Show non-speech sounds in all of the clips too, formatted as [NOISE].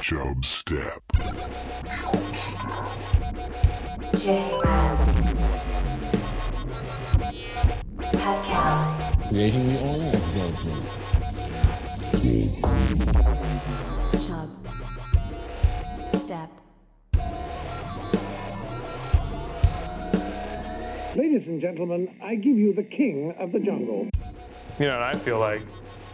Chub Step. Creating the oil judgment. Chub. Step. Ladies and gentlemen, I give you the king of the jungle. You know what I feel like?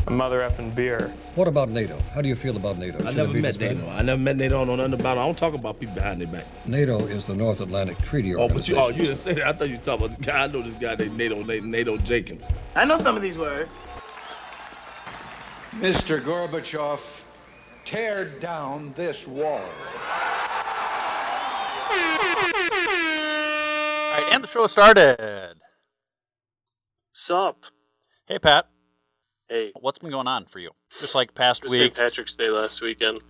A mother effing beer. What about NATO? How do you feel about NATO? I Should never met disbanded? NATO. I never met NATO. I don't know nothing about it. I don't talk about people behind their back. NATO is the North Atlantic Treaty Oh, but Organization. you, oh, you didn't say that. I thought you were talking about the guy. I know this guy named NATO, NATO, NATO Jenkins. I know some of these words. Mr. Gorbachev, tear down this wall. All right, and the show started. Sup? Hey, Pat. Hey, What's been going on for you? Just like past it was St. Patrick's Day last weekend.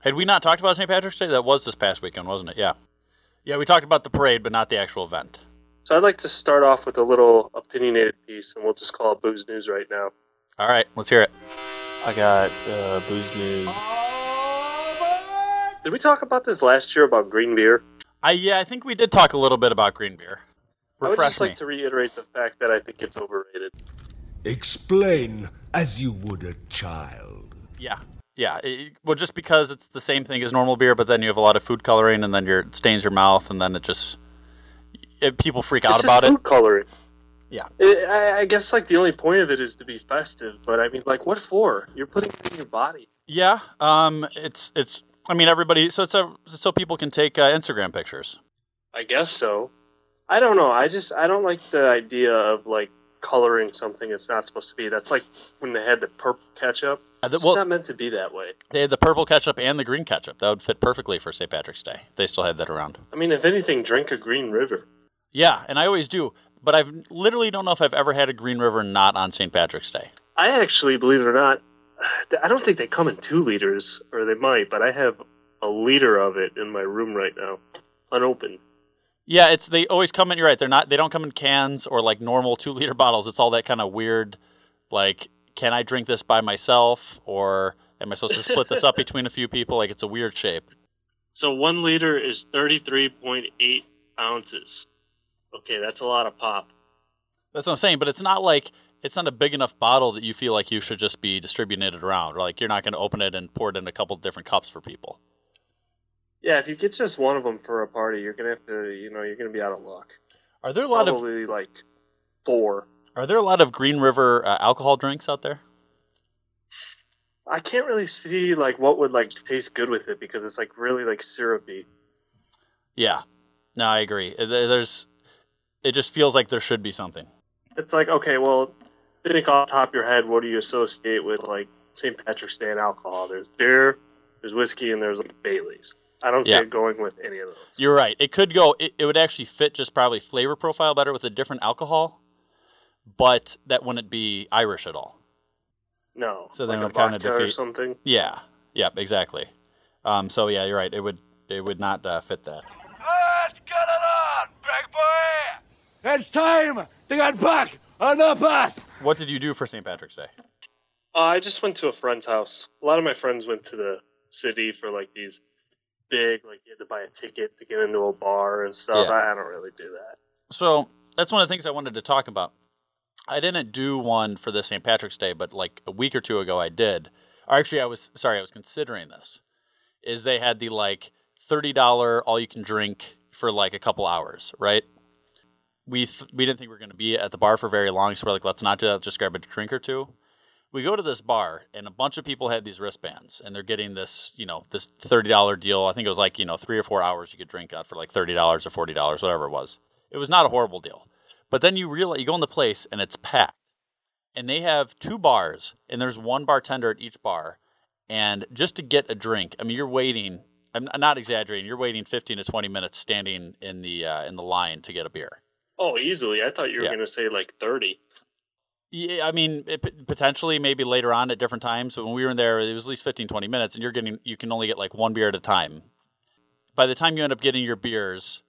Had we not talked about St. Patrick's Day? That was this past weekend, wasn't it? Yeah. Yeah, we talked about the parade, but not the actual event. So I'd like to start off with a little opinionated piece, and we'll just call it Booze News right now. All right, let's hear it. I got uh, Booze News. Did we talk about this last year about green beer? I yeah, I think we did talk a little bit about green beer. I would just me. like to reiterate the fact that I think it's overrated. Explain as you would a child. Yeah, yeah. it- well, just because it's the same thing as normal beer, but then you have a lot of food coloring, and then your it stains your mouth, and then it just it, people freak It's out just about food it. coloring. Yeah. It, I, I guess like the only point of it is to be festive, but I mean, like, what for? You're putting it in your body. Yeah. Um. It's it's. I mean, everybody. So it's a so people can take uh, Instagram pictures. I guess so. I don't know. I just I don't like the idea of like coloring something it's not supposed to be. That's like when they had the purple ketchup. Uh, the- It's well- not meant to be that way. They had the purple ketchup and the green ketchup. That would fit perfectly for St. Patrick's Day. They still had that around. I mean, if anything, drink a Green River. Yeah, and I always do. But I've literally don't know if I've ever had a Green River not on St. Patrick's Day. I actually, believe it or not, I don't think they come in two liters, or they might, but I have a liter of it in my room right now, unopened. Yeah, it's they always come in. You're right. They're not. They don't come in cans or like normal two [LAUGHS] liter bottles. It's all that kind of weird. Like, can I drink this by myself, or am I supposed to split this up [LAUGHS] between a few people? Like, it's a weird shape. So one liter is 33.8 ounces. Okay, that's a lot of pop. That's what I'm saying. But it's not like it's not a big enough bottle that you feel like you should just be distributing it around. Or like you're not going to open it and pour it in a couple different cups for people. Yeah, if you get just one of them for a party, you're gonna have to, you know, you're gonna be out of luck. Are there a lot of Probably like four. Are there a lot of Green River uh, alcohol drinks out there? I can't really see like what would like taste good with it because it's like really like syrupy. Yeah. No, I agree. Uh, There's. It just feels like there should be something. It's like okay, well, think off the top of your head, what do you associate with like St. Patrick's Day and alcohol? There's beer, there's whiskey, and there's like Bailey's. I don't see Yeah. it going with any of those. You're right. It could go. It, it would actually fit just probably flavor profile better with a different alcohol, but that wouldn't be Irish at all. No, So then like it a would kinda vodka or defeat- something. Yeah. Yep. Exactly. Um. So yeah, you're right. It would. It would not uh, fit that. Let's get it on, big boy! It's time to get back on the bat! What did you do for St. Patrick's Day? Uh, I just went to a friend's house. A lot of my friends went to the city for like these big, like you had to buy a ticket to get into a bar and stuff. Yeah. I, I don't really do that. So that's one of the things I wanted to talk about. I didn't do one for the St. Patrick's Day, but like a week or two ago, I did. Or actually, I was sorry, I was considering this. Is they had the like thirty dollar all you can drink for like a couple hours, right? We th- we didn't think we were going to be at the bar for very long, so we're like, let's not do that. Just grab a drink or two. We go to this bar, and a bunch of people had these wristbands, and they're getting this, you know, this thirty dollar deal. I think it was like you know three or four hours you could drink out for like thirty dollars or forty dollars, whatever it was. It was not a horrible deal. But then you realize you go in the place and it's packed. And they have two bars and there's one bartender at each bar. And just to get a drink, I mean you're waiting I'm I'm not exaggerating, you're waiting 15 to 20 minutes standing in the uh, in the line to get a beer. Oh, easily. I thought you were Yeah. going to say like 30. Yeah, I mean, it, potentially maybe later on at different times. But when we were in there, it was at least 15, 20 minutes, and you're getting you can only get like one beer at a time. By the time you end up getting your beers,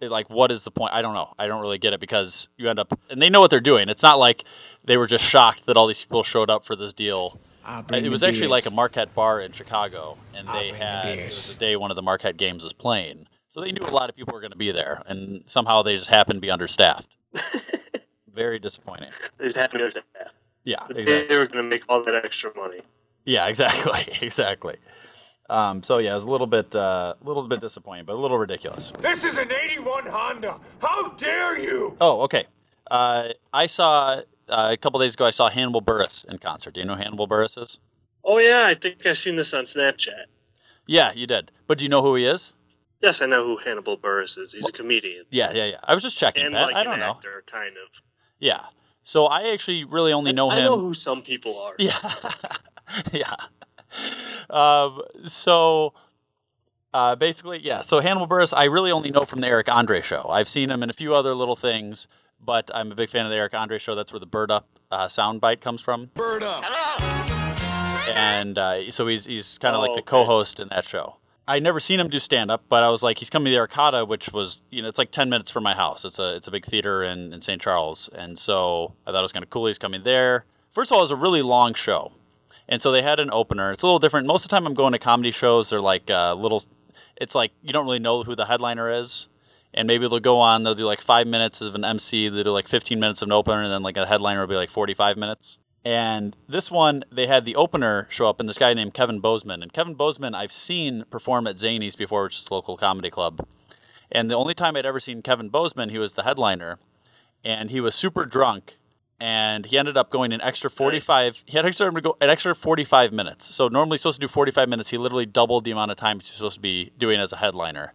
it, like what is the point? I don't know. I don't really get it because you end up and they know what they're doing. It's not like they were just shocked that all these people showed up for this deal. Ah, it was the actually like a. Marquette bar in Chicago, and I'll they bring the had it was the day one of the Marquette games was playing, so they knew a lot of people were going to be there, and somehow they just happened to be understaffed. [LAUGHS] Very disappointing. They just happened to understand that. Yeah, exactly. They were going to make all that extra money. Yeah, [LAUGHS] exactly, exactly. Um, so yeah, it was a little bit, uh, little bit disappointing, but a little ridiculous. This is an 81 Honda. How dare you? Oh, okay. Uh, I saw uh, a couple days ago. I saw Hannibal Buress in concert. Do you know Hannibal Buress is? Oh yeah, I think I've seen this on Snapchat. Yeah, you did. But do you know who he is? Yes, I know who Hannibal Buress is. He's a comedian Yeah, yeah, yeah. I was just checking. and Pat. like I an don't know. actor, kind of. Yeah. So I actually really only know I him. I know who some people are. [LAUGHS] Yeah. yeah. Um, so uh, basically, yeah. So Hannibal Buress, I really only know from the Eric Andre show. I've seen him in a few other little things, but I'm a big fan of the Eric Andre show. That's where the Bird Up uh, soundbite comes from. Bird up. And uh, so he's he's kind of Oh, like the okay. co-host in that show. I never seen him do stand up, but I was like, he's coming to the Arcada, which was you know it's like ten minutes from my house. It's a it's a big theater in, in St. Charles, and so I thought it was kind of cool. He's coming there. First of all, it was a really long show, and so they had an opener. It's a little different. Most of the time, I'm going to comedy shows. They're like uh, little. It's like you don't really know who the headliner is, and maybe they'll go on. They'll do like five minutes of an MC. They'll do like 15 minutes of an opener, and then like a headliner will be like 45 minutes. And this one, they had the opener show up, and this guy named Kevin Bozeman. And Kevin Bozeman, I've seen perform at Zany's before, which is a local comedy club. And the only time I'd ever seen Kevin Bozeman, he was the headliner, and he was super drunk, and he ended up going an extra 45. He had extra to go an extra 45 minutes. So normally he's supposed to do 45 minutes. He literally doubled the amount of time he's supposed to be doing as a headliner.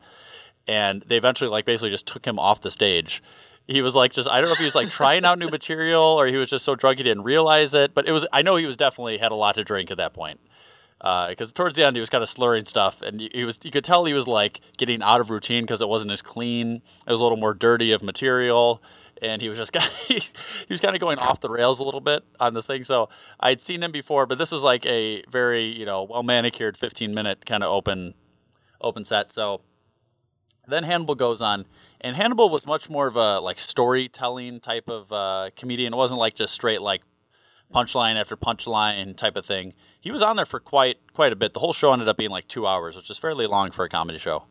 And they eventually like basically just took him off the stage. He was like just I don't know if he was like trying out new material or he was just so drunk he didn't realize it. But it was I know he was definitely had a lot to drink at that point. Uh, because towards the end he was kind of slurring stuff and he was you could tell he was like getting out of routine because it wasn't as clean. It was a little more dirty of material and he was just [LAUGHS] he, he was kind of going off the rails a little bit on this thing. So i'd seen him before but this was like a very you know well manicured 15 minute kind of open open set. So then hannibal goes on and hannibal was much more of a like storytelling type of uh, comedian it wasn't like just straight like punchline after punchline type of thing. He was on there for quite quite a bit. The whole show ended up being like two hours, which is fairly long for a comedy show.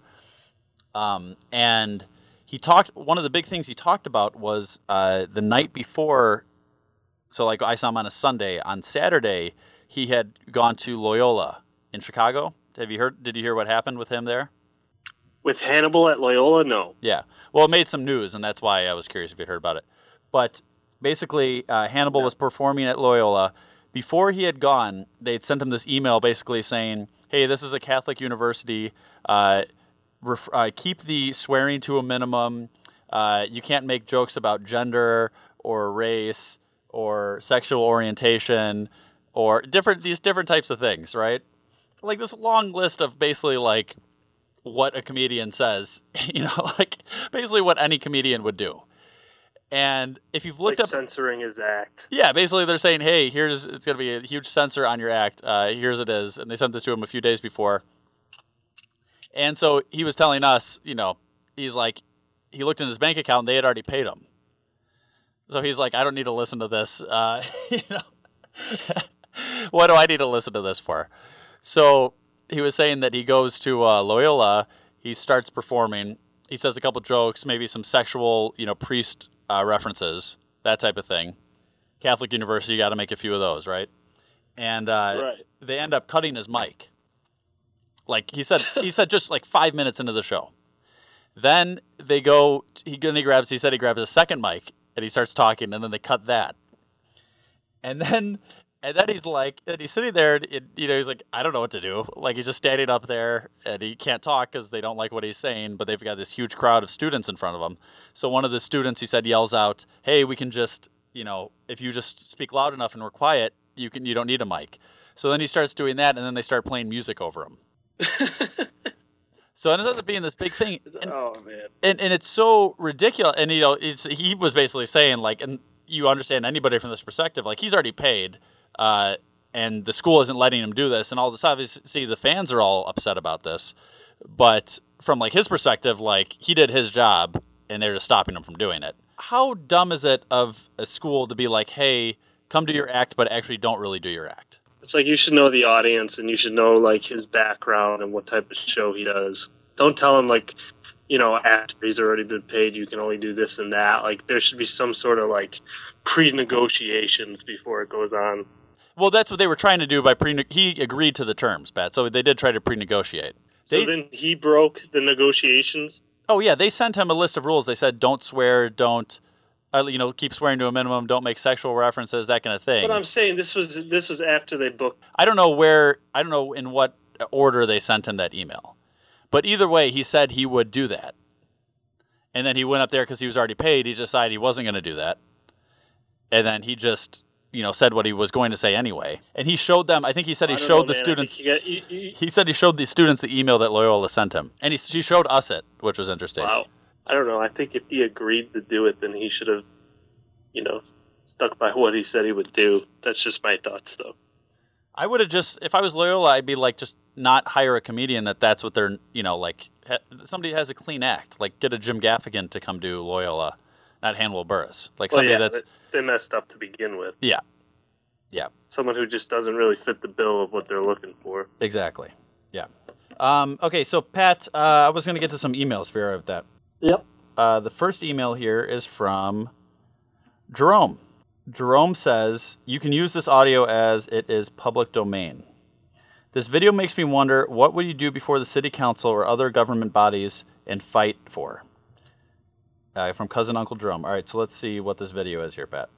Um, and he talked. One of the big things he talked about was uh, the night before. So like I saw him on a Sunday. On Saturday, he had gone to Loyola in Chicago. Have you heard? Did you hear what happened with him there? With Hannibal at Loyola, no. Yeah. Well, it made some news, and that's why I was curious if you'd heard about it. But basically, uh, Hannibal was performing at Loyola. Before he had gone, they'd sent him this email basically saying, hey, this is a Catholic university. Uh, ref- uh, keep the swearing to a minimum. Uh, you can't make jokes about gender or race or sexual orientation or different these different types of things, right? Like this long list of basically like what a comedian says, [LAUGHS] you know, like basically what any comedian would do. And if you've looked Like up, censoring his act. yeah, basically they're saying, hey, here's it's going to be a huge censor on your act. Uh, here's it is, and they sent this to him a few days before. And so he was telling us, you know, he's like, he looked in his bank account, and they had already paid him. So he's like, I don't need to listen to this. Uh, [LAUGHS] you know, [LAUGHS] what do I need to listen to this for? So he was saying that he goes to uh, Loyola, he starts performing, he says a couple jokes, maybe some sexual, you know, priest uh, references, that type of thing. Catholic University, you got to make a few of those, right? And uh, Right. they end up cutting his mic. Like he said, he said just like five minutes into the show. Then they go. He then he grabs. He said he grabs a second mic and he starts talking, and then they cut that. And then, and then he's like, and he's sitting there, and you know, he's like, I don't know what to do. Like he's just standing up there, and he can't talk because they don't like what he's saying. But they've got this huge crowd of students in front of him. So one of the students, he said, yells out, "Hey, we can just, you know, if you just speak loud enough and we're quiet, you can, you don't need a mic." So then he starts doing that, and then they start playing music over him. so it ends up being this big thing. [LAUGHS] And, oh man. and and it's so ridiculous. And you know, it's he was basically saying like, and you understand anybody from this perspective, like he's already paid, uh, and the school isn't letting him do this, and all this. Obviously, the fans are all upset about this, but from like his perspective, like he did his job, and they're just stopping him from doing it. How dumb is it of a school to be like, hey, come do your act, but actually don't really do your act? It's like you should know the audience and you should know like his background and what type of show he does. Don't tell him like, you know, after he's already been paid, you can only do this and that. Like there should be some sort of like pre-negotiations before it goes on. Well, that's what they were trying to do by pre. He agreed to the terms, Pat. So they did try to pre-negotiate. So then he broke the negotiations. Oh yeah, they sent him a list of rules. They said don't swear, don't, uh, you know, keep swearing to a minimum, don't make sexual references, that kind of thing. But I'm saying this was this was after they booked. I don't know where, I don't know in what order they sent him that email, but either way, he said he would do that, and then he went up there because he was already paid. He decided he wasn't going to do that, and then he just, you know, said what he was going to say anyway, and he showed them. I think he said he showed know, the man. Students. you got- you- you- He said he showed the students the email that Loyola sent him, and he, he showed us it, which was interesting. Wow. I don't know. I think if he agreed to do it, then he should have, you know, stuck by [LAUGHS] what he said he would do. That's just my thoughts, though. I would have just, if I was Loyola, I'd be like, just not hire a comedian that that's what they're, you know, like somebody has a clean act. Like get a Jim Gaffigan to come do Loyola, not Hannibal Buress. Like Well, somebody yeah, that's, they- they messed up to begin with. yeah, yeah, Someone who just doesn't really fit the bill of what they're looking for. exactly, yeah. Um, okay, so Pat, uh, I was going to get to some emails for you of that. Yep. Uh, the first email here is from Jerome. Jerome says, You can use this audio as it is public domain. This video makes me wonder what would you do before the city council or other government bodies and fight for? Uh, from cousin Uncle Drum. All right, so let's see what this video is here, Pat.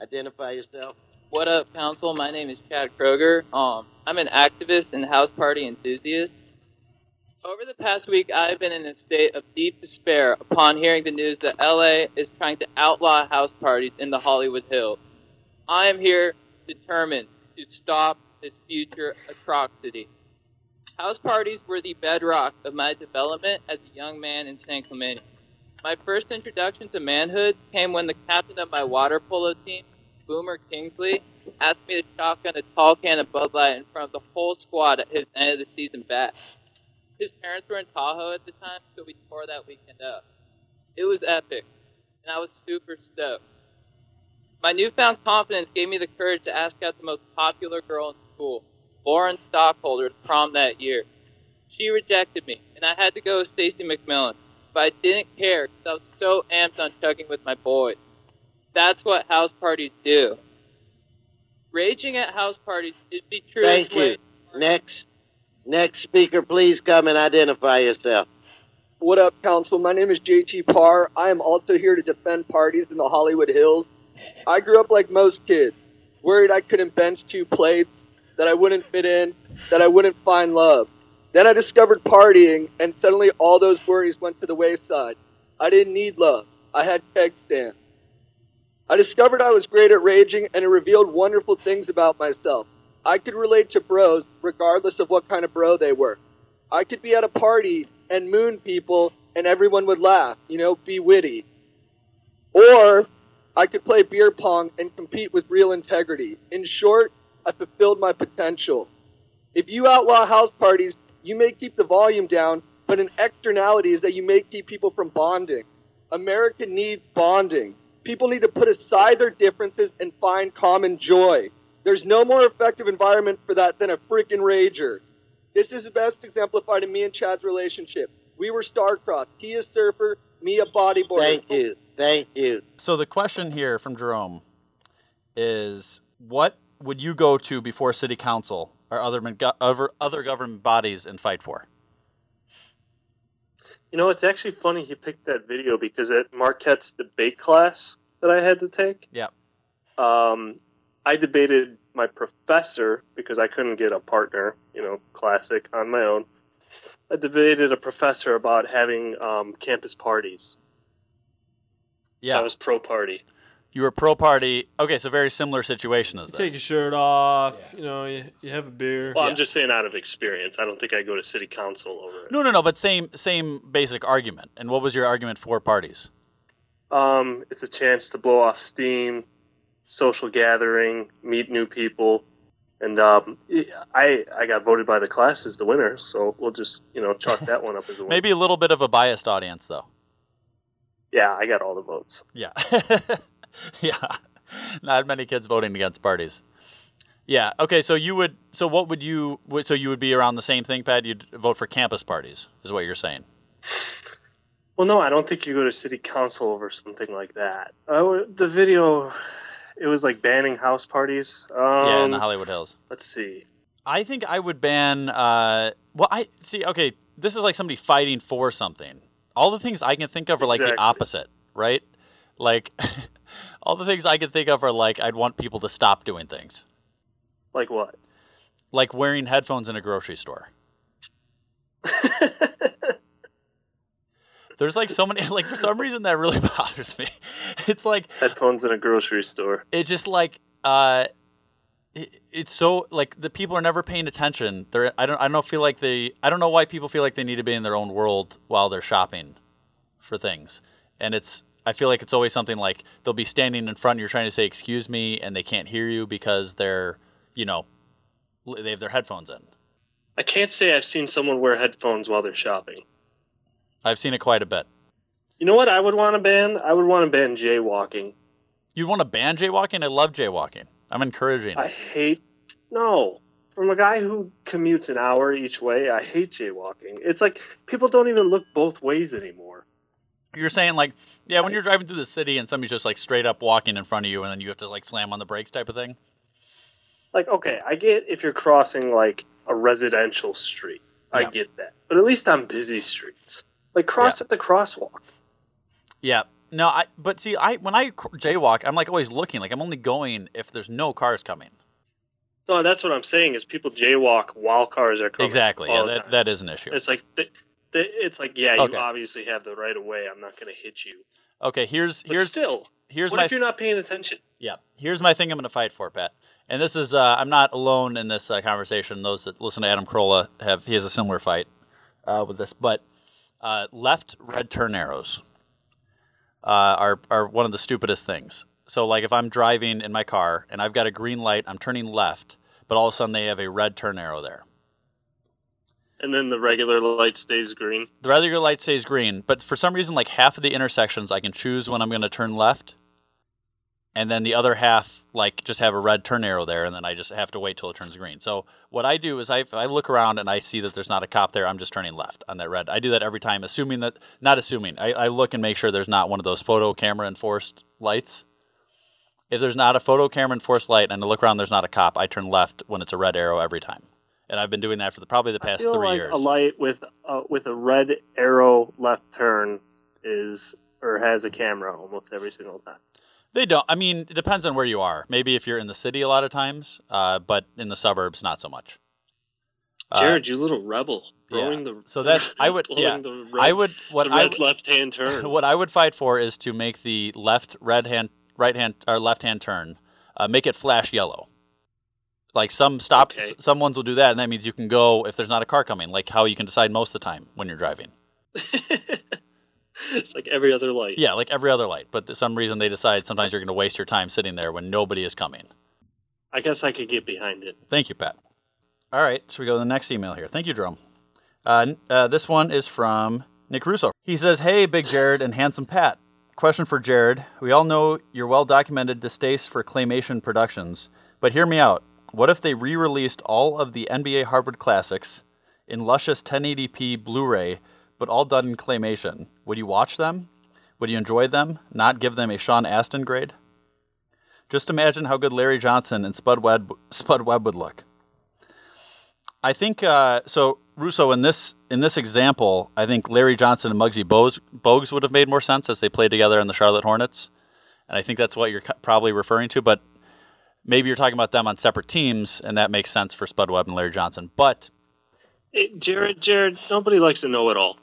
Identify yourself. What up, Council? My name is Chad Kroger. Um, I'm an activist and house party enthusiast. Over the past week, I've been in a state of deep despair upon hearing the news that LA is trying to outlaw house parties in the Hollywood Hills. I am here determined to stop this future atrocity. House parties were the bedrock of my development as a young man in San Clemente. My first introduction to manhood came when the captain of my water polo team, Boomer Kingsley, asked me to shotgun a tall can of Bud Light in front of the whole squad at his end of the season bash. His parents were in Tahoe at the time, so we tore that weekend up. It was epic, and I was super stoked. My newfound confidence gave me the courage to ask out the most popular girl in school, Lauren Stockholder, to prom that year. She rejected me, and I had to go with Stacy McMillan, but I didn't care because I was so amped on chugging with my boys. That's what house parties do. Raging at house parties is the truest Thank way. you. Next, next speaker, please come and identify yourself. What up, Council? My name is JT Parr. I am also here to defend parties in the Hollywood Hills. I grew up like most kids, worried I couldn't bench two plates, that I wouldn't fit in, that I wouldn't find love. Then I discovered partying, and suddenly all those worries went to the wayside. I didn't need love. I had keg stands. I discovered I was great at raging, and it revealed wonderful things about myself. I could relate to bros, regardless of what kind of bro they were. I could be at a party and moon people, and everyone would laugh, you know, be witty. Or I could play beer pong and compete with real integrity. In short, I fulfilled my potential. If you outlaw house parties, you may keep the volume down, but an externality is that you may keep people from bonding. America needs bonding. People need to put aside their differences and find common joy. There's no more effective environment for that than a freaking rager. This is best exemplified in me and Chad's relationship. We were star-crossed. He a surfer, me a bodyboarder. Thank you. Thank you. So the question here from Jerome is what would you go to before city council or other other other government bodies and fight for? You know, it's actually funny he picked that video because at Marquette's debate class that I had to take, Yeah. um, I debated my professor because I couldn't get a partner, you know, classic on my own. I debated a professor about having um, campus parties. Yeah. So I was pro party. You were pro party. Okay, so very similar situation as You take your shirt off. You know, you, you have a beer. Well, I'm just saying out of experience. I don't think I go to city council over it. No, no, no, but same same basic argument. And what was your argument for parties? Um, it's a chance to blow off steam, social gathering, meet new people, and um, I I got voted by the class as the winner. So we'll just you know chalk that one up as a [LAUGHS] win. Maybe a little bit of a biased audience though. Yeah, I got all the votes. Yeah. [LAUGHS] [LAUGHS] yeah. Not many kids voting against parties. Yeah. Okay. So you would. So what would you? So you would be around the same thing, Pat. You'd vote for campus parties, is what you're saying. Well, no, I don't think you go to city council over something like that. Uh, the video, it was like banning house parties. Um, yeah, in the Hollywood Hills. Let's see. I think I would ban. Uh, well, I see. Okay, this is like somebody fighting for something. All the things I can think of are like the opposite, right? Like, [LAUGHS] all the things I can think of are like I'd want people to stop doing things, Like what? like wearing headphones in a grocery store. [LAUGHS] There's like so many. Like for some reason that really [LAUGHS] bothers me. It's like Headphones in a grocery store. it's just like uh it, it's so like the people are never paying attention they're i don't i don't feel like they i don't know why people feel like they need to be in their own world while they're shopping for things and it's i feel like it's always something like they'll be standing in front you're trying to say excuse me and they can't hear you because they're you know they have their headphones in I can't say I've seen someone wear headphones while they're shopping. i've seen it quite a bit You know what I would want to ban? I would want to ban jaywalking. you want to ban jaywalking i love jaywalking i'm encouraging I it hate. No. From a guy who commutes an hour each way, I hate jaywalking. It's like people don't even look both ways anymore. You're saying like, yeah, when you're driving through the city and somebody's just like straight up walking in front of you, and then you have to like slam on the brakes, type of thing. Like, okay, I get if you're crossing like a residential street. I Yeah. get that. But at least on busy streets. Like cross at the crosswalk. Yeah. No, I. But see, I when I jaywalk, I'm like always looking. Like I'm only going if there's no cars coming. No, that's what I'm saying is people jaywalk while cars are coming. Exactly. Yeah, that, that is an issue. It's like th- it's like yeah, Okay. you obviously have the right of way. I'm not going to hit you. Okay. Here's But here's still, here's what my if you're not paying attention? Yeah. Here's my thing I'm going to fight for, Pat. And this is, uh, I'm not alone in this uh, conversation. Those that listen to Adam Carolla have, he has a similar fight uh, with this. But uh, left red turn arrows uh, are, are one of the stupidest things. So, like, if I'm driving in my car and I've got a green light, I'm turning left, but all of a sudden they have a red turn arrow there. And then the regular light stays green. The regular light stays green, but for some reason, like half of the intersections, I can choose when I'm going to turn left, and then the other half, like, just have a red turn arrow there, and then I just have to wait till it turns green. So what I do is I, I look around and I see that there's not a cop there, I'm just turning left on that red. I do that every time, assuming that, not assuming, I, I look and make sure there's not one of those photo camera enforced lights. If there's not a photo camera enforced light and I look around, there's not a cop, I turn left when it's a red arrow every time. And I've been doing that for the, probably the I past feel three like years. a light with uh, with a red arrow left turn is or has a camera almost every single time. They don't. I mean, it depends on where you are. Maybe if you're in the city a lot of times, uh, but in the suburbs, not so much. Uh, Jared, you little rebel, yeah. the So that's I would [LAUGHS] blowing yeah the red, I would what the I red left hand [LAUGHS] turn. what I would fight for is to make the left red hand right hand or left hand turn, uh, make it flash yellow. Like some stop, Okay. some ones will do that, and that means you can go if there's not a car coming. Like how you can decide most of the time when you're driving. [LAUGHS] it's like every other light. Yeah, like every other light. But some reason they decide sometimes you're going to waste your time sitting there when nobody is coming. I guess I could get behind it. Thank you, Pat. All right, so we go to the next email here. Thank you, Jerome. Uh, uh, this one is from Nick Russo. He says, Hey, Big Jared and Handsome Pat. Question for Jared. We all know your well documented distaste for claymation productions, but hear me out. What if they re released all of the NBA Hardwood Classics in luscious 1080p Blu ray, but all done in claymation? Would you watch them? Would you enjoy them? Not give them a Sean Astin grade? Just imagine how good Larry Johnson and Spud Webb, Spud Webb would look. I think uh, so. Russo in this in this example, I think Larry Johnson and Muggsy Bogues, Bogues would have made more sense as they played together in the Charlotte Hornets, and I think that's what you're probably referring to. But maybe you're talking about them on separate teams, and that makes sense for Spud Webb and Larry Johnson. But Jared, Jared, nobody likes to know it all.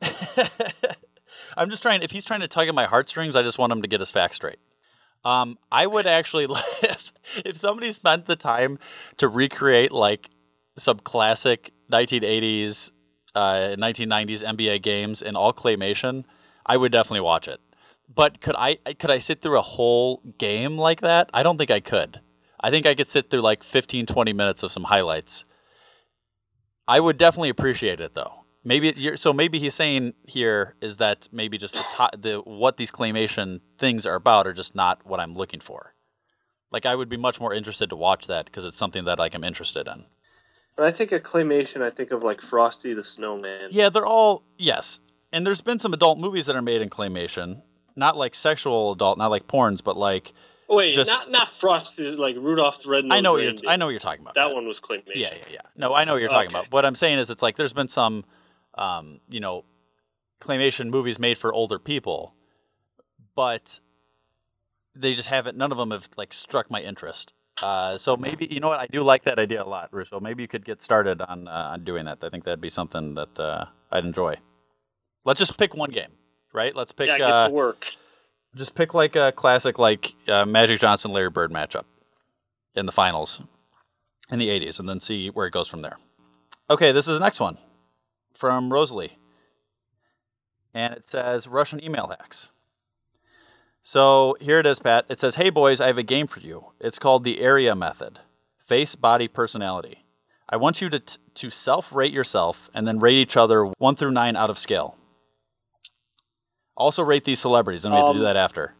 [LAUGHS] I'm just trying. If he's trying to tug at my heartstrings, I just want him to get his facts straight. Um, I would actually, [LAUGHS] if, if somebody spent the time to recreate like some classic 1980s, uh, 1990s NBA games in all claymation, I would definitely watch it. But could I could I sit through a whole game like that? I don't think I could. I think I could sit through like 15, 20 minutes of some highlights. I would definitely appreciate it though. Maybe you're, so. Maybe he's saying here is that maybe just the, to, the what these claymation things are about are just not what I'm looking for. Like I would be much more interested to watch that because it's something that like I'm interested in. When I think of claymation, I think of like Frosty the Snowman. Yeah, they're all yes. And there's been some adult movies that are made in claymation, not like sexual adult, not like porns, but like wait, just not not Frosty, like Rudolph the Red-Nosed I know what you're. I know what you're talking about. That one was claymation. Yeah, yeah, yeah. No, I know what you're talking Okay. about. What I'm saying is, it's like there's been some, um, you know, claymation movies made for older people, but they just haven't. None of them have like struck my interest. Uh, so maybe you know what I do like that idea a lot, Russo. Maybe you could get started on uh, on doing that. I think that'd be something that uh, I'd enjoy. Let's just pick one game, right? Let's pick. yeah, get uh, to work. just pick like a classic like uh, Magic Johnson Larry Bird matchup in the finals in the 80s and then see where it goes from there. Okay, this is the next one from Rosalie. And it says Russian email hacks. So here it is, Pat. It says, Hey boys, I have a game for you. It's called the area method face, body, personality. I want you to, t- to self rate yourself and then rate each other one through nine out of scale. Also rate these celebrities, and we have to do Um, that after.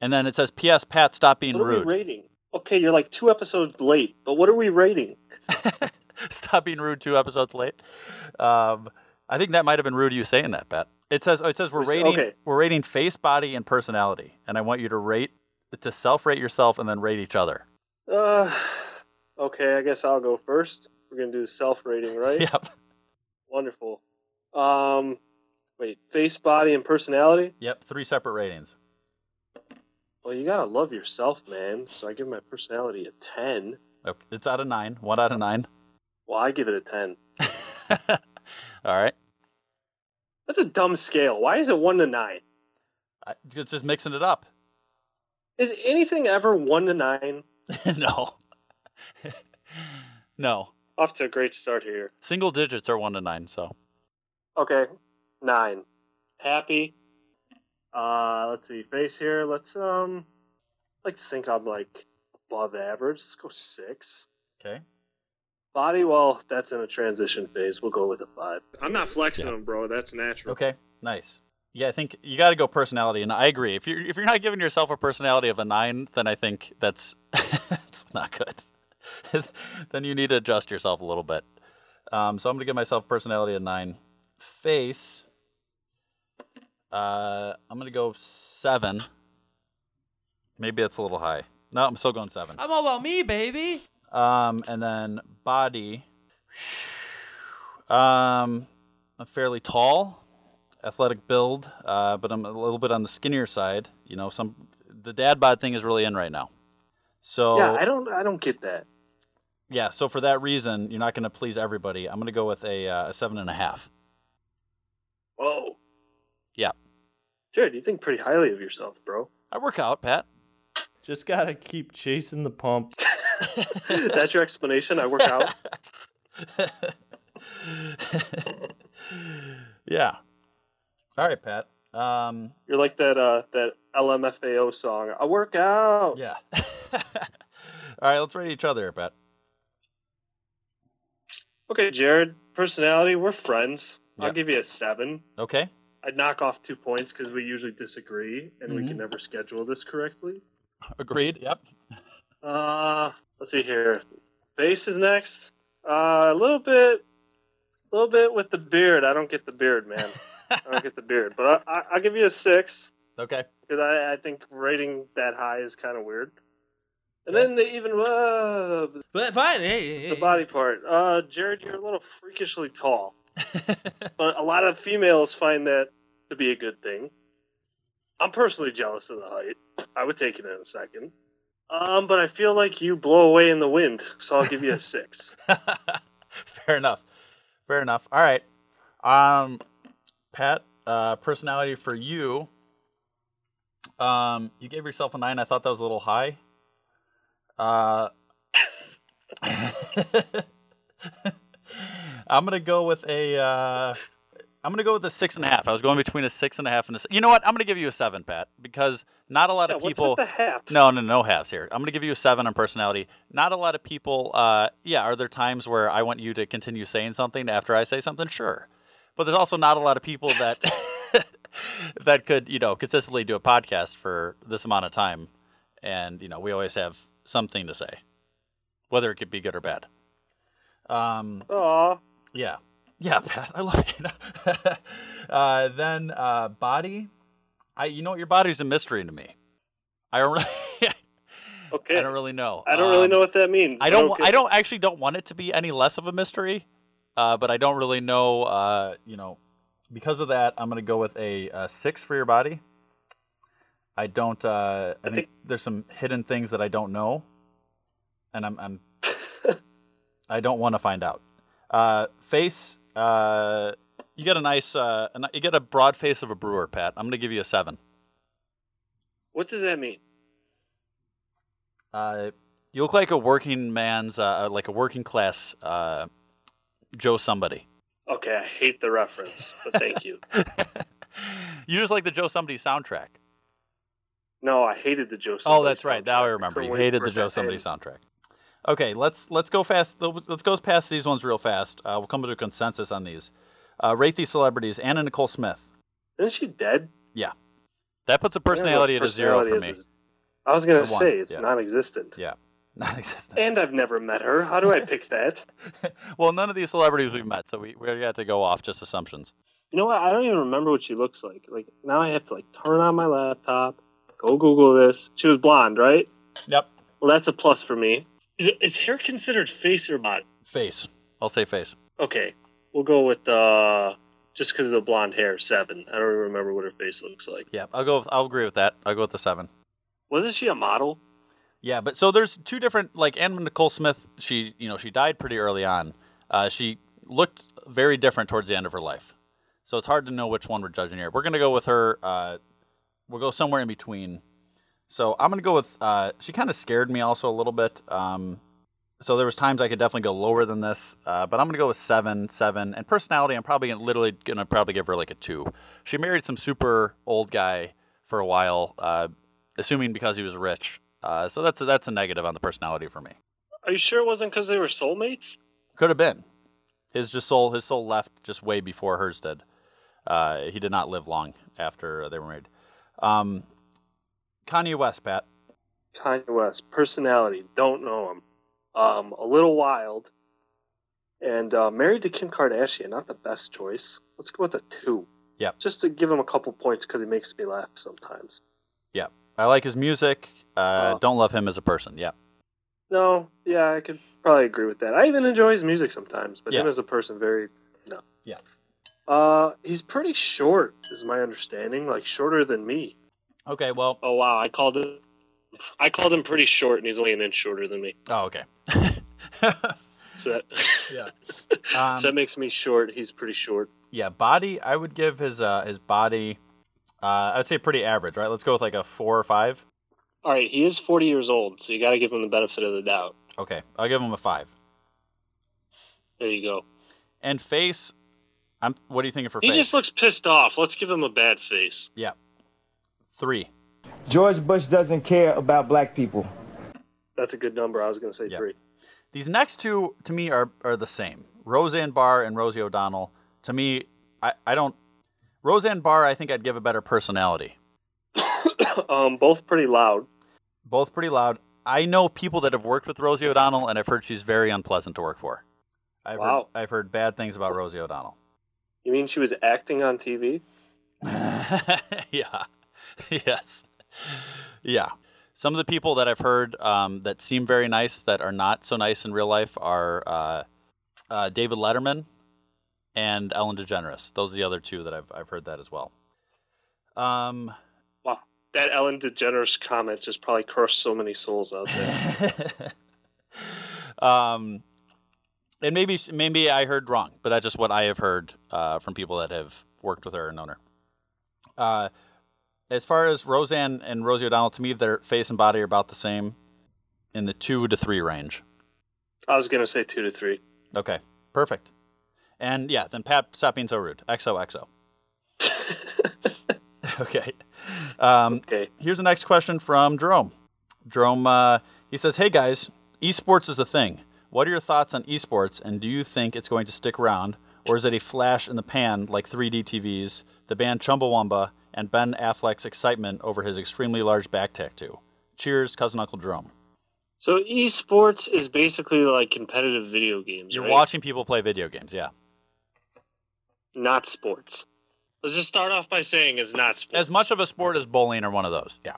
And then it says, P.S. Pat, stop being What are rude. we rating? Okay, you're like two episodes late, but what are we rating? [LAUGHS] stop being rude two episodes late. Um, I think that might have been rude of you saying that, Pat. It says it says we're rating okay. we're rating face, body, and personality, and I want you to rate to self rate yourself and then rate each other. Uh, okay, I guess I'll go first. We're gonna do the self rating, right? [LAUGHS] Yep. Wonderful. Um, wait, face, body, and personality. Yep. Three separate ratings. Well, you gotta love yourself, man. So I give my personality a ten. Okay. It's out of nine. One out of nine. Well, I give it a ten. [LAUGHS] All right. That's a dumb scale. Why is it one to nine? I, it's just mixing it up. Is anything ever one to nine? [LAUGHS] no. [LAUGHS] no. Off to a great start here. Single digits are one to nine. So Okay, nine. Happy. Uh, let's see. Face here. Let's um, like think I'm like above average. Let's go six. okay. Body, well, that's in a transition phase. We'll go with a five. I'm not flexing them, bro. That's natural. Okay. Nice. Yeah, I think you got to go personality, and I agree. If you're if you're not giving yourself a personality of a nine, then I think that's [LAUGHS] that's not good. [LAUGHS] then you need to adjust yourself a little bit. Um, so I'm gonna give myself personality a nine. Face. Uh, I'm gonna go seven. Maybe that's a little high. No, I'm still going seven. I'm all about me, baby. Um, and then body. Um, I'm fairly tall, athletic build, uh, but I'm a little bit on the skinnier side. You know, some the dad bod thing is really in right now. So Yeah, I don't. I don't get that. yeah, so for that reason, you're not going to please everybody. I'm going to go with a, uh, a seven and a half. Whoa. Yeah, Jared, you think pretty highly of yourself, bro. I work out, Pat. Just gotta keep chasing the pump. [LAUGHS] [LAUGHS] That's your explanation. I work out. [LAUGHS] yeah. All right, Pat. Um, You're like that. Uh, that LMFAO song. I work out. yeah. All right, let's rate each other, Pat. Okay, Jared. Personality. We're friends. I'll give you a seven. Okay. I'd knock off two points because we usually disagree and we Mhm. can never schedule this correctly. Agreed. Yep. Uh, let's see here. Face is next. Uh, a little bit, a little bit with the beard. I don't get the beard, man. I don't get the beard, but I, I, I'll give you a six Okay. because I, I think rating that high is kind of weird. And then the even uh, But fine. Hey, hey, the body part. Uh, Jared, you're a little freakishly tall, [LAUGHS] but a lot of females find that to be a good thing. I'm personally jealous of the height. I would take it in a second. Um, but I feel like you blow away in the wind, so I'll give you a [LAUGHS] six. Fair enough. Fair enough. All right. Um, Pat, uh, personality for you. Um, you gave yourself a nine. I thought that was a little high. Uh, [LAUGHS] I'm gonna go with a. Uh, I'm gonna go with a six and a half. I was going between a six and a half and a. You know what? I'm gonna give you a seven, Pat, because not a lot Yeah, of people. with the halves? No, no, no halves here. I'm gonna give you a seven on personality. Not a lot of people. Uh, yeah, are there times where I want you to continue saying something after I say something? Sure, but there's also not a lot of people that [LAUGHS] that could, you know, consistently do a podcast for this amount of time. And you know, we always have something to say, whether it could be good or bad. Um, Aw. Yeah, yeah, [LAUGHS] Pat, I love it. [LAUGHS] uh, then uh, body, I you know what your body's a mystery to me. I don't really, [LAUGHS] Okay. I don't really know. I don't really Um, know what that means. I don't. okay. I don't actually don't want it to be any less of a mystery, uh, but I don't really know. Uh, you know, because of that, I'm going to go with a, uh six for your body. I don't. Uh, I, think, there's some hidden things that I don't know, and I'm. I'm I don't want to find out. Uh, face. Uh, you get a nice. Uh, you get a broad face of a brewer, Pat. I'm going to give you a seven. What does that mean? Uh, you look like a working man's, uh, like a working class uh, Joe somebody. Okay, I hate the reference, but thank you. [LAUGHS] You just like the Joe somebody soundtrack. No, I hated the Joe. oh, Somebody that's right. Now I remember. You hated the Joe somebody soundtrack. Okay, let's let's go fast. Let's go past these ones real fast. Uh, we'll come to a consensus on these. Uh, rate these celebrities. Anna Nicole Smith. Isn't she dead? Yeah, that puts a don't know if personality at a zero for me. is- is- I was gonna say it's yeah. non-existent. Yeah, [LAUGHS] non-existent. And I've never met her. How do I pick that? [LAUGHS] Well, none of these celebrities we've met, so we we have to go off just assumptions. You know what? I don't even remember what she looks like. Like now, I have to like turn on my laptop, go Google this. She was blonde, right? Yep. Well, that's a plus for me. Is, is hair considered face or body? Face. I'll say face. Okay, we'll go with uh, just because of the blonde hair, seven. I don't even remember what her face looks like. Yeah, I'll go. With, I'll agree with that. I'll go with the seven. Wasn't she a model? Yeah, but so there's two different like Anna Nicole Smith. She you know she died pretty early on. Uh, she looked very different towards the end of her life, so it's hard to know which one we're judging here. We're gonna go with her. Uh, we'll go somewhere in between. So I'm gonna go with. Uh, she kind of scared me also a little bit. Um, so there was times I could definitely go lower than this, uh, but I'm gonna go with seven, seven, and personality. I'm probably gonna, literally gonna probably give her like a two. She married some super old guy for a while, uh, assuming because he was rich. Uh, so that's a, that's a negative on the personality for me. Are you sure it wasn't because they were soulmates? Could have been. His just soul his soul left just way before hers did. Uh, he did not live long after they were married. Um, Kanye West, Pat. Kanye West, personality, don't know him. Um, a little wild, and uh, married to Kim Kardashian, not the best choice. Let's go with a two. Yeah. Just to give him a couple points because he makes me laugh sometimes. Yeah, I like his music. Uh, don't love him as a person. Yeah, No, yeah, I could probably agree with that. I even enjoy his music sometimes, but him as a person, very no. Yeah. Uh, he's pretty short, is my understanding. Like shorter than me. Okay, well. Oh wow, I called him. I called him pretty short, and he's only an inch shorter than me. Oh, okay. [LAUGHS] So that, yeah. Um, [LAUGHS] so that makes me short. He's pretty short. yeah, body. I would give his uh, his body. Uh, I would say pretty average, right? Let's go with like a four or five. All right, he is 40 years old, so you got to give him the benefit of the doubt. Okay, I'll give him a five. There you go. And face. I'm. What do you think for face? He face? just looks pissed off. Let's give him a bad face. Yeah. Three. George Bush doesn't care about black people. That's a good number. I was going to say Yeah. three. These next two to me are are the same. Roseanne Barr and Rosie O'Donnell. To me, I, I don't. Roseanne Barr, I think I'd give a better personality. [COUGHS] um, both pretty loud. Both pretty loud. I know people that have worked with Rosie O'Donnell, and I've heard she's very unpleasant to work for. I've Wow. Heard, I've heard bad things about Rosie O'Donnell. You mean she was acting on TV? [LAUGHS] yeah. [LAUGHS] yes. Yeah. Some of the people that I've heard um, that seem very nice that are not so nice in real life are uh, uh, David Letterman and Ellen DeGeneres. Those are the other two that I've, I've heard that as well. Um, Wow. That Ellen DeGeneres comment just probably cursed so many souls out there. [LAUGHS] um, and maybe maybe I heard wrong, but that's just what I have heard uh, from people that have worked with her and known her. Uh, as far as Roseanne and Rosie O'Donnell, to me, their face and body are about the same, in the two to three range. I was going to say two to three. Okay, perfect. And yeah, then Pat, stop being so rude. XOXO. [LAUGHS] okay. Um, okay. Here's the next question from Jerome. Jerome, uh, he says, "Hey guys, esports is a thing. What are your thoughts on esports, and do you think it's going to stick around, or is it a flash in the pan like 3D TVs, the band Chumbawamba, and Ben Affleck's excitement over his extremely large back tattoo? Cheers, cousin Uncle Drum. So esports is basically like competitive video games. You're right? watching people play video games, yeah. not sports. Let's just start off by saying it's not sports. As much of a sport as bowling or one of those, yeah.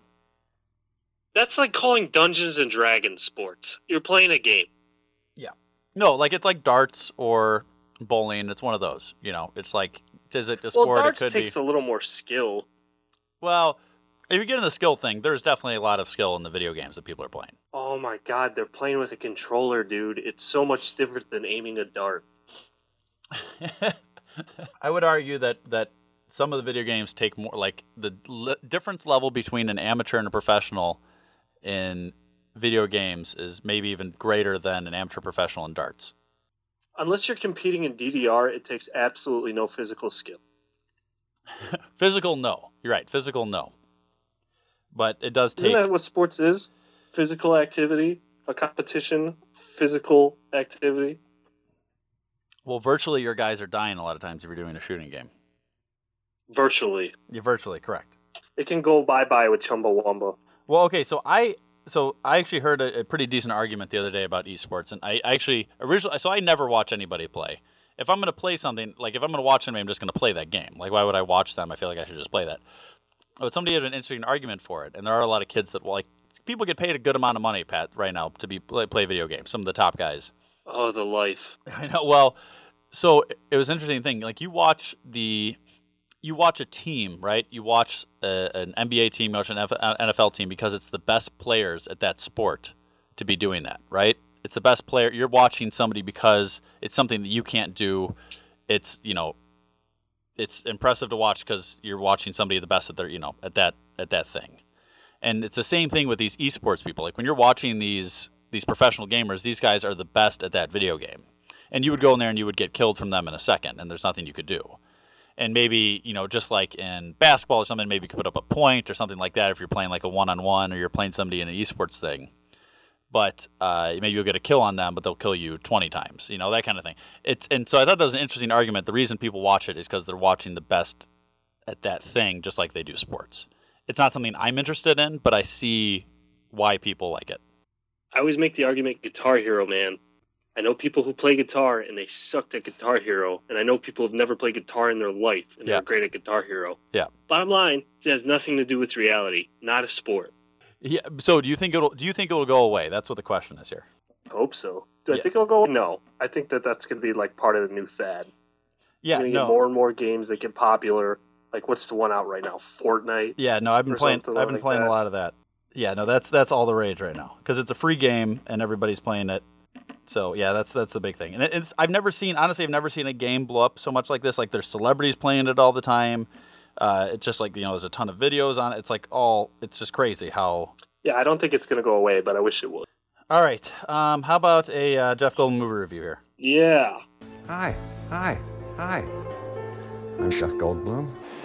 That's like calling Dungeons and Dragons sports. You're playing a game. Yeah. No, like it's like darts or bowling. It's one of those. You know, it's like is it well, darts it could takes be. a little more skill. Well, if you get in the skill thing, there's definitely a lot of skill in the video games that people are playing. Oh my god, they're playing with a controller, dude. It's so much different than aiming a dart. [LAUGHS] I would argue that that some of the video games take more like the le- difference level between an amateur and a professional in video games is maybe even greater than an amateur professional in darts. Unless you're competing in DDR, it takes absolutely no physical skill. [LAUGHS] Physical, no. You're right. Physical, no. But it does Isn't take. that what sports is? Physical activity, a competition, physical activity. Well, virtually, your guys are dying a lot of times if you're doing a shooting game. Virtually. You're virtually correct. It can go bye bye with Chumbawamba. Well, okay, so I so I actually heard a, a pretty decent argument the other day about esports, and I, I actually originally so I never watch anybody play. If I'm going to play something, like if I'm going to watch anybody, I'm just going to play that game. Like, why would I watch them? I feel like I should just play that. But somebody had an interesting argument for it, and there are a lot of kids that like people get paid a good amount of money, Pat, right now to be play, play video games. Some of the top guys. Oh, the life. [LAUGHS] I know. Well, so it was an interesting thing. Like you watch the, you watch a team, right? You watch a, an NBA team, you watch an NFL uh, team because it's the best players at that sport to be doing that, right? It's the best player. You're watching somebody because it's something that you can't do. It's you know, it's impressive to watch because you're watching somebody the best at their you know at that at that thing. And it's the same thing with these esports people. Like when you're watching these these professional gamers, these guys are the best at that video game. And you would go in there and you would get killed from them in a second, and there's nothing you could do. And maybe, you know, just like in basketball or something, maybe you could put up a point or something like that if you're playing like a one on one or you're playing somebody in an esports thing. But uh, maybe you'll get a kill on them, but they'll kill you 20 times, you know, that kind of thing. It's And so I thought that was an interesting argument. The reason people watch it is because they're watching the best at that thing, just like they do sports. It's not something I'm interested in, but I see why people like it. I always make the argument Guitar Hero, man. I know people who play guitar and they sucked at Guitar Hero, and I know people who've never played guitar in their life and Yeah. they're great at Guitar Hero. Yeah. Bottom line, it has nothing to do with reality, not a sport. Yeah. So do you think it'll do you think it'll go away? That's what the question is here. Hope so. Do I Yeah. think it'll go? Away? No. I think that that's going to be like part of the new fad. Yeah. You're No. get more and more games that get popular. Like what's the one out right now? Fortnite. Yeah, no, I've been playing. I've been like playing that. a lot of that. Yeah, no, that's that's all the rage right now because it's a free game and everybody's playing it. So yeah, that's that's the big thing. And it, it's I've never seen honestly I've never seen a game blow up so much like this. Like there's celebrities playing it all the time. Uh, it's just like you know there's a ton of videos on it. It's like all it's just crazy how. Yeah, I don't think it's going to go away, but I wish it would. All right, um, how about a uh, Jeff Goldblum movie review here? Yeah. Hi, hi, hi. I'm Jeff Goldblum.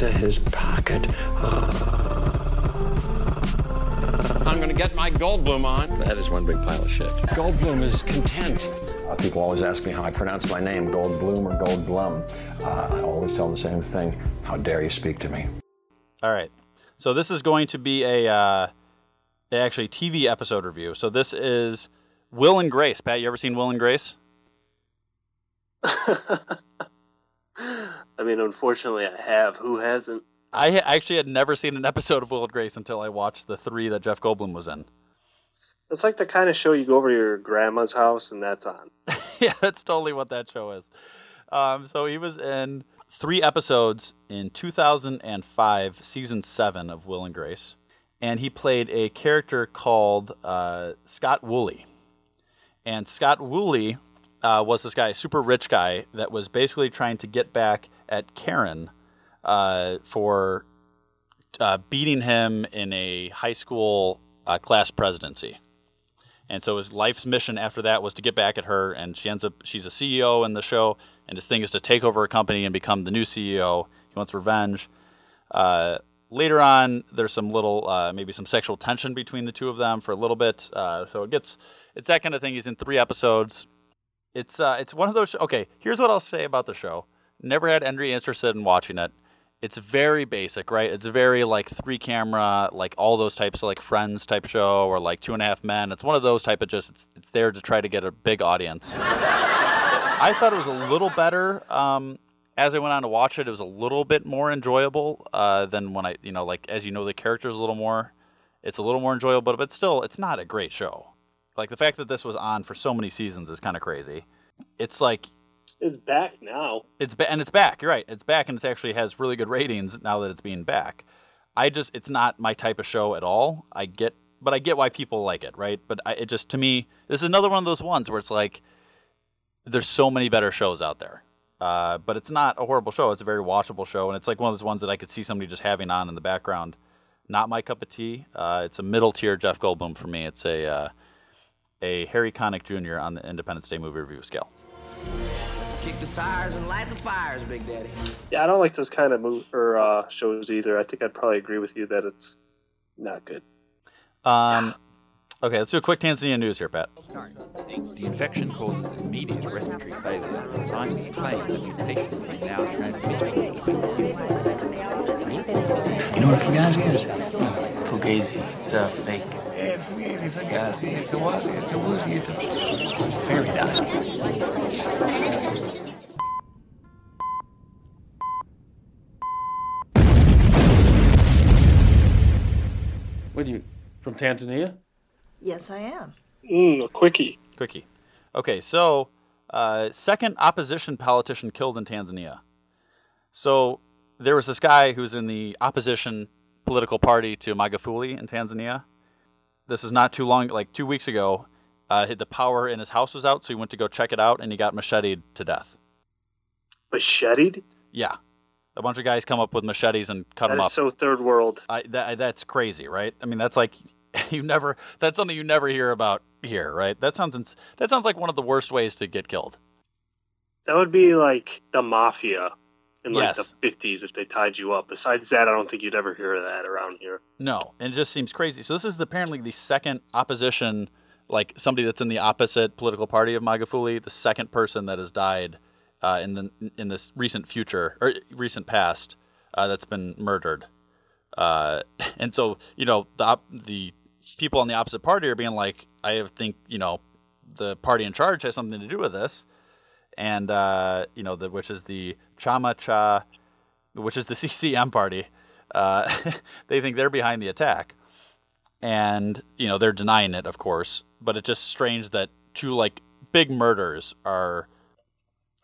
into his pocket. I'm gonna get my Goldblum on. That is one big pile of shit. Goldblum is content. Uh, people always ask me how I pronounce my name, Goldblum or Goldblum. Uh, I always tell them the same thing. How dare you speak to me? All right. So this is going to be a uh, actually TV episode review. So this is Will and Grace. Pat, you ever seen Will and Grace? [LAUGHS] I mean, unfortunately, I have. Who hasn't? I actually had never seen an episode of Will and Grace until I watched the three that Jeff Goldblum was in. It's like the kind of show you go over to your grandma's house and that's on. [LAUGHS] yeah, that's totally what that show is. Um, so he was in three episodes in 2005, season seven of Will and Grace, and he played a character called uh, Scott Woolley. And Scott Woolley uh, was this guy, super rich guy, that was basically trying to get back at Karen uh, for uh, beating him in a high school uh, class presidency. And so his life's mission after that was to get back at her, and she ends up she's a CEO in the show, and his thing is to take over a company and become the new CEO. He wants revenge. Uh, later on, there's some little uh, maybe some sexual tension between the two of them for a little bit. Uh, so it gets it's that kind of thing. He's in three episodes. It's uh, it's one of those. Okay, here's what I'll say about the show. Never had Henry interested in watching it. It's very basic, right? It's very like three camera, like all those types of like Friends type show or like Two and a Half Men. It's one of those type of just. It's it's there to try to get a big audience. [LAUGHS] I thought it was a little better. Um, as I went on to watch it, it was a little bit more enjoyable uh, than when I, you know, like as you know the characters a little more. It's a little more enjoyable, but but still, it's not a great show. Like the fact that this was on for so many seasons is kind of crazy. It's like It's back now. it's ba- and it's back. You're right. It's back, and it actually has really good ratings now that it's being back. I just it's not my type of show at all. I get, but I get why people like it, right? But I, it just to me, this is another one of those ones where it's like there's so many better shows out there. Uh, but it's not a horrible show. It's a very watchable show, and it's like one of those ones that I could see somebody just having on in the background. Not my cup of tea. Uh, it's a middle tier Jeff Goldblum for me. It's a uh, a Harry Connick Jr. on the Independence Day movie review scale. Kick the tires and light the fires, Big Daddy. Yeah, I don't like those kind of move or uh, shows either. I think I'd probably agree with you that it's not good. Um, okay, let's do a quick Tanzania news here, Pat. The infection causes immediate respiratory failure, and scientists claim the mutation is now transmitted. You know what Fugazi is? Fugazi. It's a fake. Yeah, Fugazi, Fugazi. It's a wazi. It's a woozy. It's a fairy dust. What are you from Tanzania? Yes, I am. Mm, a quickie. Quickie. Okay, so uh, second opposition politician killed in Tanzania. So there was this guy who was in the opposition political party to Magufuli in Tanzania. This is not too long, like two weeks ago. Uh, the power in his house was out, so he went to go check it out, and he got macheted to death. Macheted? Yeah, a bunch of guys come up with machetes and cut That is up. so third world. I, that, that's crazy, right? I mean, that's like [LAUGHS] you never. That's something you never hear about here, right? That sounds ins- that sounds like one of the worst ways to get killed. That would be like the mafia in like Yes. the 50s if they tied you up. Besides that, I don't think you'd ever hear of that around here. No, and it just seems crazy. So this is apparently the second opposition, like somebody that's in the opposite political party of Magufuli, the second person that has died uh, in the in this recent future or recent past uh, that's been murdered. Uh, [LAUGHS] and so you know the op- the people on the opposite party are being like, I think you know the party in charge has something to do with this, and uh, you know the which is the Chama Cha, which is the [LAUGHS] CCM party. Uh, [LAUGHS] they think they're behind the attack, and you know they're denying it, of course. But it's just strange that two like big murders are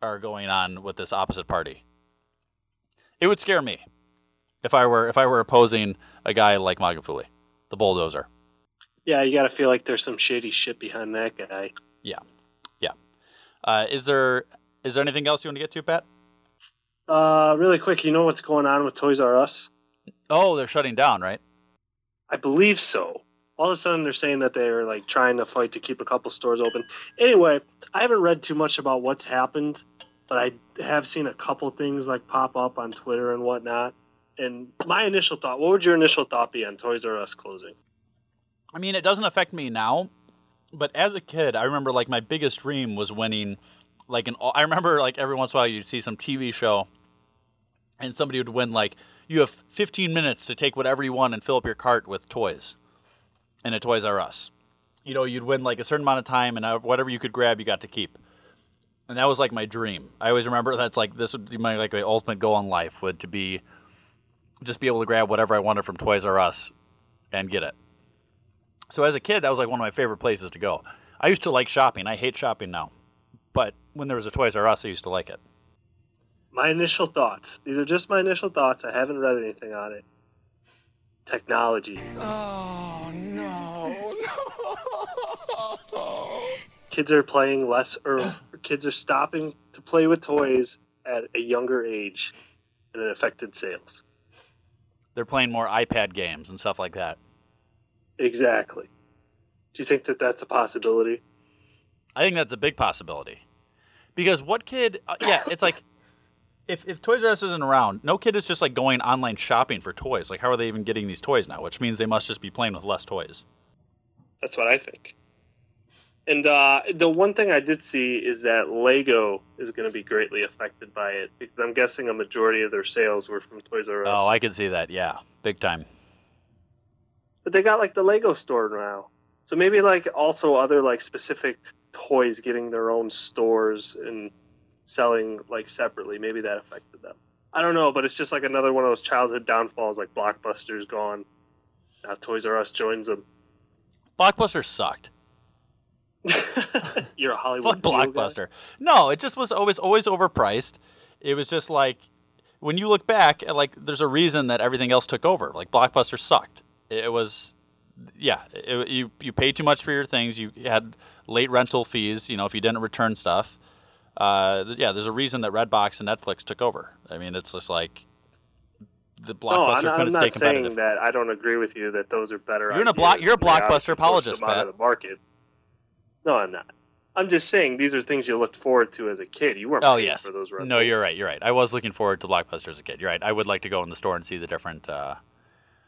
are going on with this opposite party. It would scare me if I were if I were opposing a guy like Magufuli, the bulldozer. Yeah, you got to feel like there's some shady shit behind that guy. Yeah, yeah. Uh, is there is there anything else you want to get to, Pat? Uh, really quick, you know what's going on with Toys R Us? Oh, they're shutting down, right? I believe so. All of a sudden, they're saying that they're like trying to fight to keep a couple stores open. Anyway, I haven't read too much about what's happened, but I have seen a couple things like pop up on Twitter and whatnot. And my initial thought, what would your initial thought be on Toys R Us closing? I mean, it doesn't affect me now, but as a kid, I remember like my biggest dream was winning. Like an, I remember like every once in a while you'd see some TV show, and somebody would win like you have 15 minutes to take whatever you want and fill up your cart with toys, in a Toys R Us. You know, you'd win like a certain amount of time, and uh, whatever you could grab, you got to keep. And that was like my dream. I always remember that's like this would be my like my ultimate goal in life would to be just be able to grab whatever I wanted from Toys R Us and get it. So as a kid, that was like one of my favorite places to go. I used to like shopping. I hate shopping now, but when there was a Toys R Us, I used to like it. My initial thoughts. These are just my initial thoughts. I haven't read anything on it. Technology. Oh, no. no. [LAUGHS] Kids are playing less, or kids are stopping to play with toys at a younger age, and it affected sales. They're playing more iPad games and stuff like that. Exactly. Do you think that that's a possibility? I think that's a big possibility. Because what kid? Uh, yeah, it's like if if Toys R Us isn't around, no kid is just like going online shopping for toys. Like, how are they even getting these toys now? Which means they must just be playing with less toys. That's what I think. And uh, the one thing I did see is that Lego is going to be greatly affected by it because I'm guessing a majority of their sales were from Toys R Us. Oh, I could see that. Yeah, big time. But they got like the Lego store now, so maybe like also other like specific toys getting their own stores and selling like separately. Maybe that affected them. I don't know, but it's just like another one of those childhood downfalls. Like Blockbuster's gone, now Toys R Us joins them. Blockbuster sucked. [LAUGHS] You're a Hollywood Fuck video guy? Blockbuster. No, it just was always always overpriced. It was just like when you look back, like there's a reason that everything else took over. Like Blockbuster sucked. It was, yeah, it, you you paid too much for your things. You had late rental fees. You know, if you didn't return stuff. Uh, yeah, there's a reason that Redbox and Netflix took over. I mean, it's just like the blockbuster. No, I'm, I'm not saying that I don't agree with you that those are better. You're a block- you're a and they obviously Blockbuster apologist, them out of the market. No, I'm not. I'm just saying these are things you looked forward to as a kid. You weren't Oh yes. for those rentals. No, you're right. You're right. I was looking forward to Blockbuster as a kid. You're right. I would like to go in the store and see the different. Uh,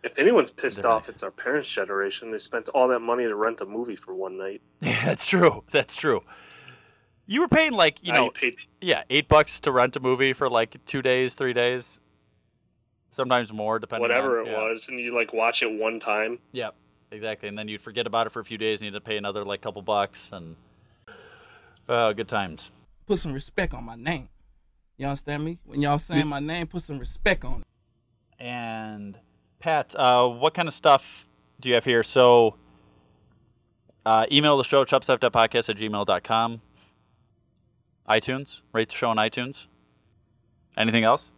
If anyone's pissed off, it's our parents' generation. They spent all that money to rent a movie for one night. [LAUGHS] that's true. That's true. You were paying like you Now know, you paid- yeah, eight bucks to rent a movie for like two days, three days, sometimes more, depending. whatever on, it yeah. was, and you like watch it one time. Yep, exactly. And then you'd forget about it for a few days, and you'd pay another like couple bucks, and oh, good times. Put some respect on my name. You understand me? When y'all saying my name, put some respect on it. And Pat, uh, what kind of stuff do you have here? So, uh, email the show, chopstuff.podcast at gmail.com. iTunes, rate the show on iTunes. Anything else?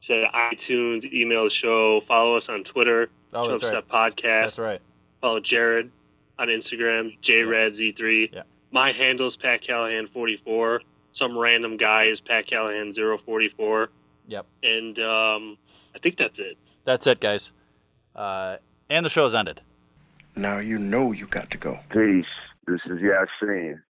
Say iTunes, email the show, follow us on Twitter, Oh, Chub that's right. Podcast. That's right. Follow Jared on Instagram, JRadZ3. Yeah. My handle's Pat Callahan44. Some random guy is Pat Callahan044. Yep. And um, I think that's it. That's it, guys. Uh, and the show has ended. Now you know you got to go. Peace. This is Yasin.